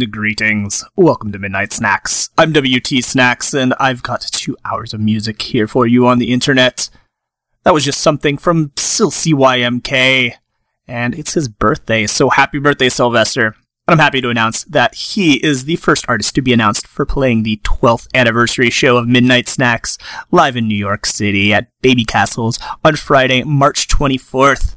And greetings. Welcome to Midnight Snacks. I'm WT Snacks and I've got two hours of music here for you on the internet. That was just something from SilCYMK and it's his birthday, so happy birthday, Sylvester. And I'm happy to announce that he is the first artist to be announced for playing the 12th anniversary show of Midnight Snacks live in New York City at Baby Castles on Friday, March 24th.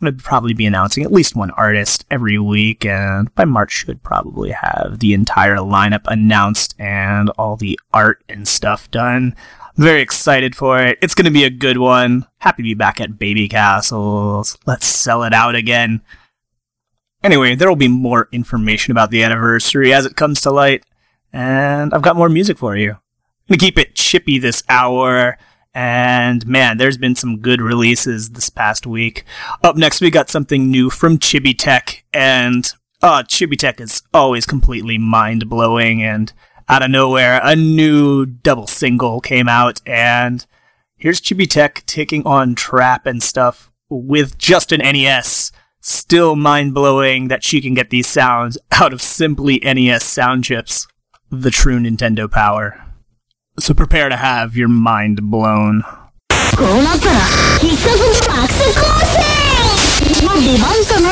I'm going to probably be announcing at least one artist every week, and by March should probably have the entire lineup announced and all the art and stuff done. I'm very excited for it. It's going to be a good one. Happy to be back at Baby Castles. Let's sell it out again. Anyway, there will be more information about the anniversary as it comes to light, and I've got more music for you. I'm going to keep it chippy this hour. And man, there's been some good releases this past week. Up next, we got something new from Chibi Tech, and uh, Chibi Tech is always completely mind blowing. And out of nowhere, a new double single came out, and here's Chibi Tech taking on trap and stuff with just an NES. Still mind blowing that she can get these sounds out of simply NES sound chips. The true Nintendo power. So prepare to have your mind blown. こうなったら必殺のアクセス構成の出番かな 「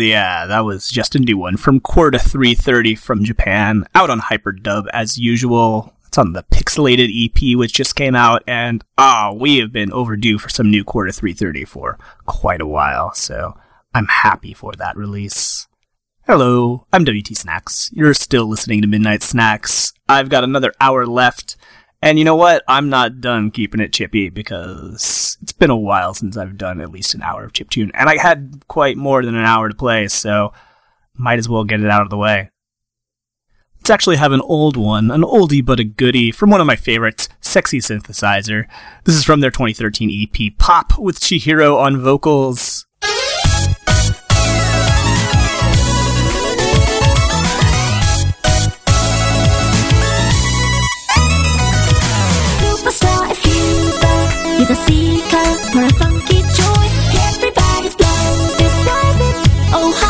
Yeah. That was just a new one from Quarta 330 from Japan, out on Hyperdub as usual. It's on the Pixelated EP, which just came out, and ah, we have been overdue for some new Quarta 330 for quite a while, so I'm happy for that release. Hello, I'm WT Snacks. You're still listening to Midnight Snacks. I've got another hour left, and you know what? I'm not done keeping it chippy because it's been a while since I've done at least an hour of chip tune, and I had quite more than an hour to play, so might as well get it out of the way. Let's actually have an old one, an oldie but a goodie from one of my favorites, Sexy Synthesizer. This is from their 2013 EP Pop with Chihiro on vocals. He's a seeker for a funky joy. Everybody's love is rising, oh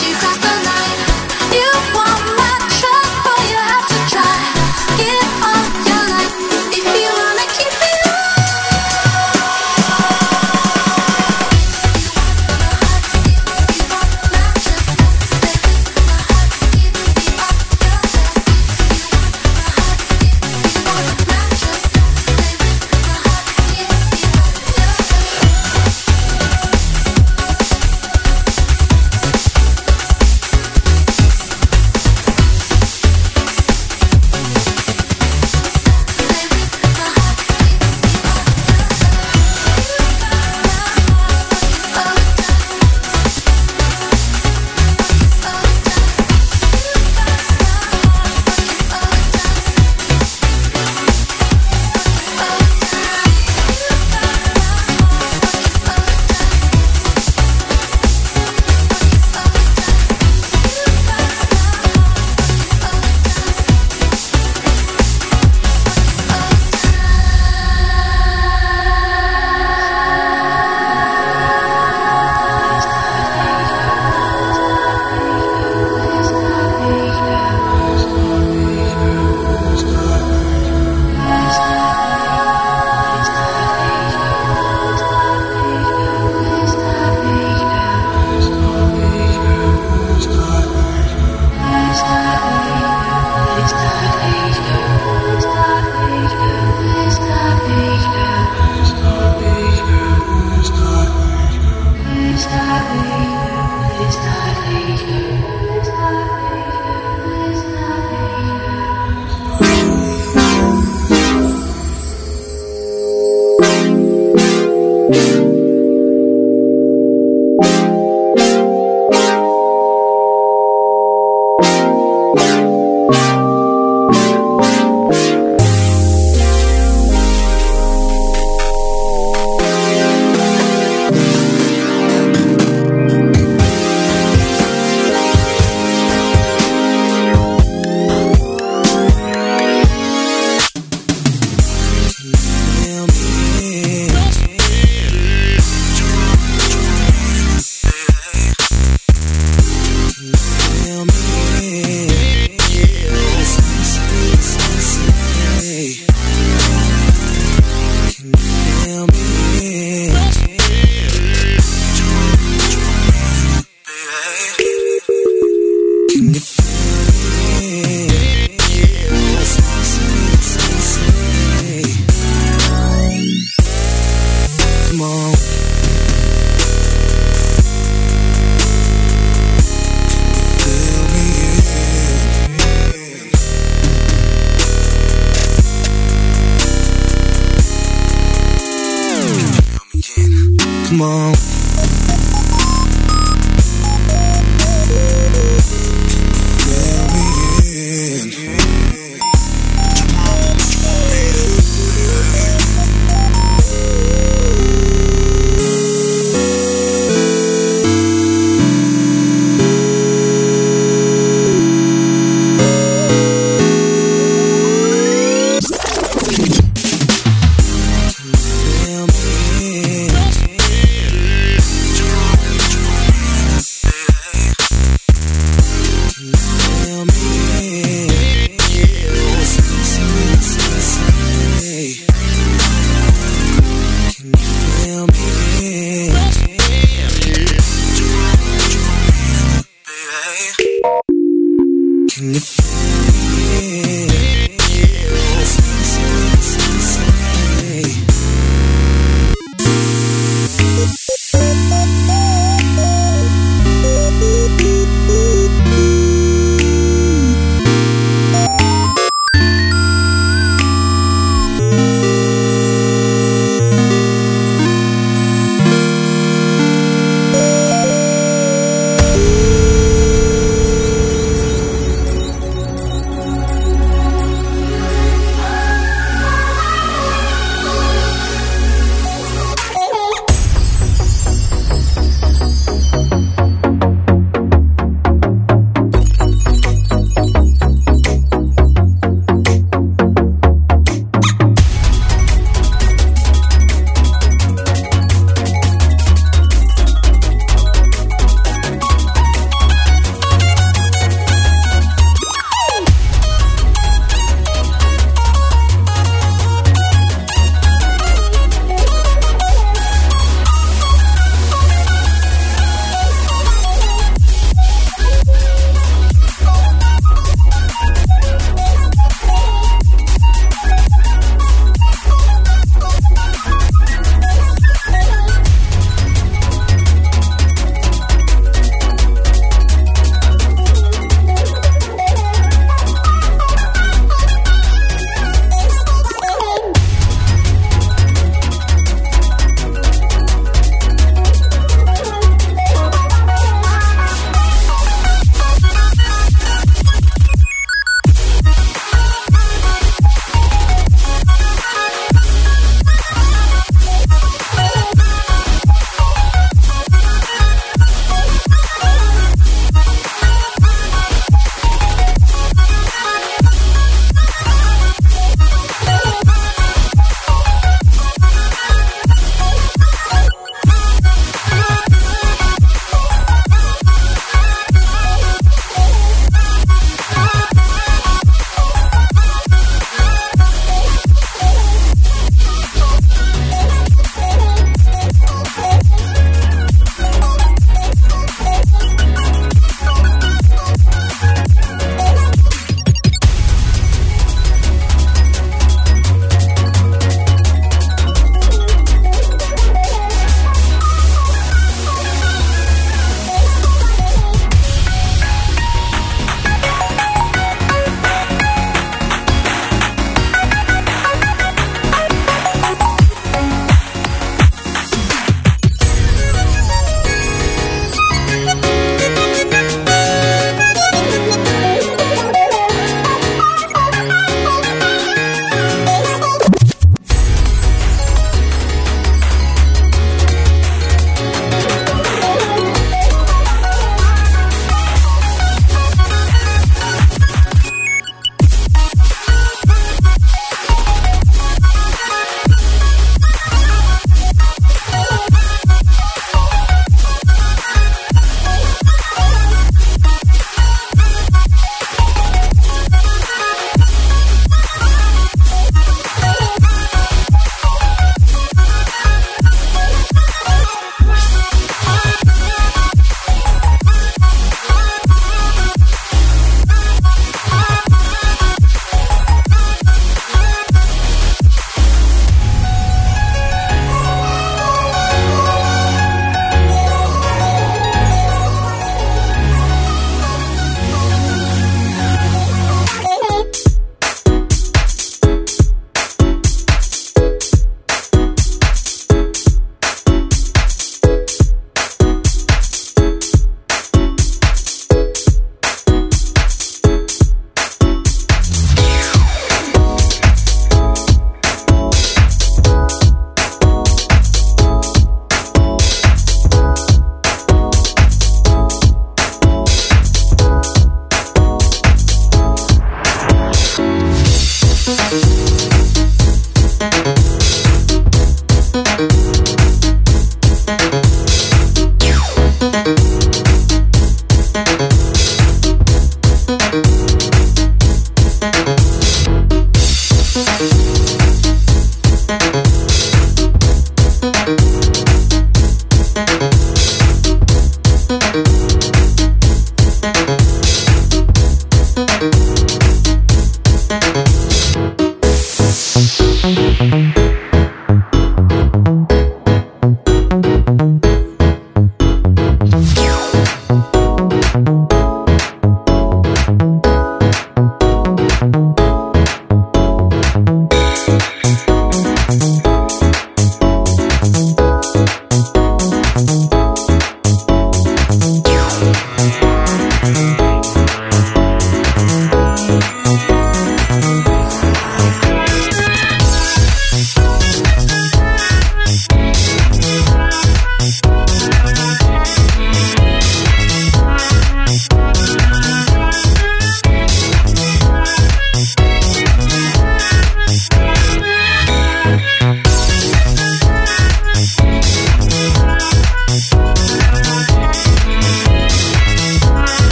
you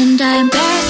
and I embarrass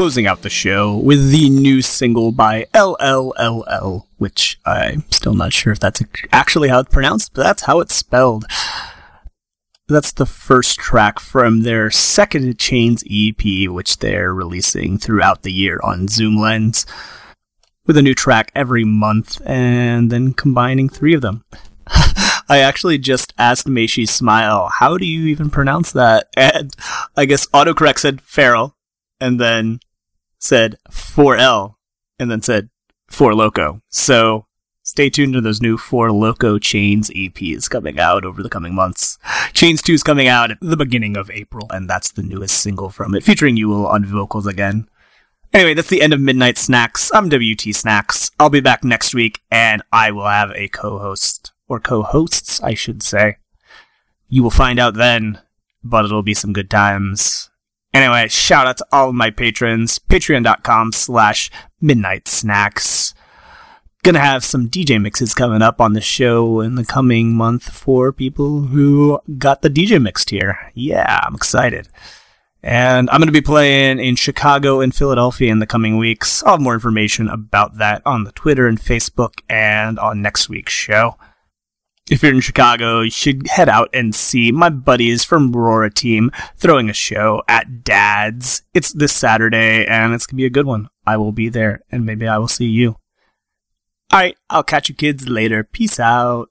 closing out the show with the new single by LLLL, which I'm still not sure if that's actually how it's pronounced, but that's how it's spelled. That's the first track from their second Chains EP, which they're releasing throughout the year on Zoom Lens, with a new track every month, and then combining three of them. I actually just asked Meishi Smile, how do you even pronounce that? And I guess autocorrect said Feral, and then said 4L, and then said 4 Loco. So stay tuned to those new 4 Loco Chains EPs coming out over the coming months. Chains 2 is coming out at the beginning of April, and that's the newest single from it, featuring Yule on vocals again. Anyway, that's the end of Midnight Snacks. I'm WT Snacks. I'll be back next week, and I will have a co-host, or co-hosts, I should say. You will find out then, but it'll be some good times. Anyway, shout out to all of my patrons. Patreon.com slash midnight snacks. Gonna have some DJ mixes coming up on the show in the coming month for people who got the DJ mixed here. Yeah, I'm excited. And I'm to be playing in Chicago and Philadelphia in the coming weeks. I'll have more information about that on the Twitter and Facebook and on next week's show if you're in Chicago, you should head out and see my buddies from Aurora Team throwing a show at Dad's. It's this Saturday, and it's gonna be a good one. I will be there, and maybe I will see you. Alright, I'll catch you kids later. Peace out.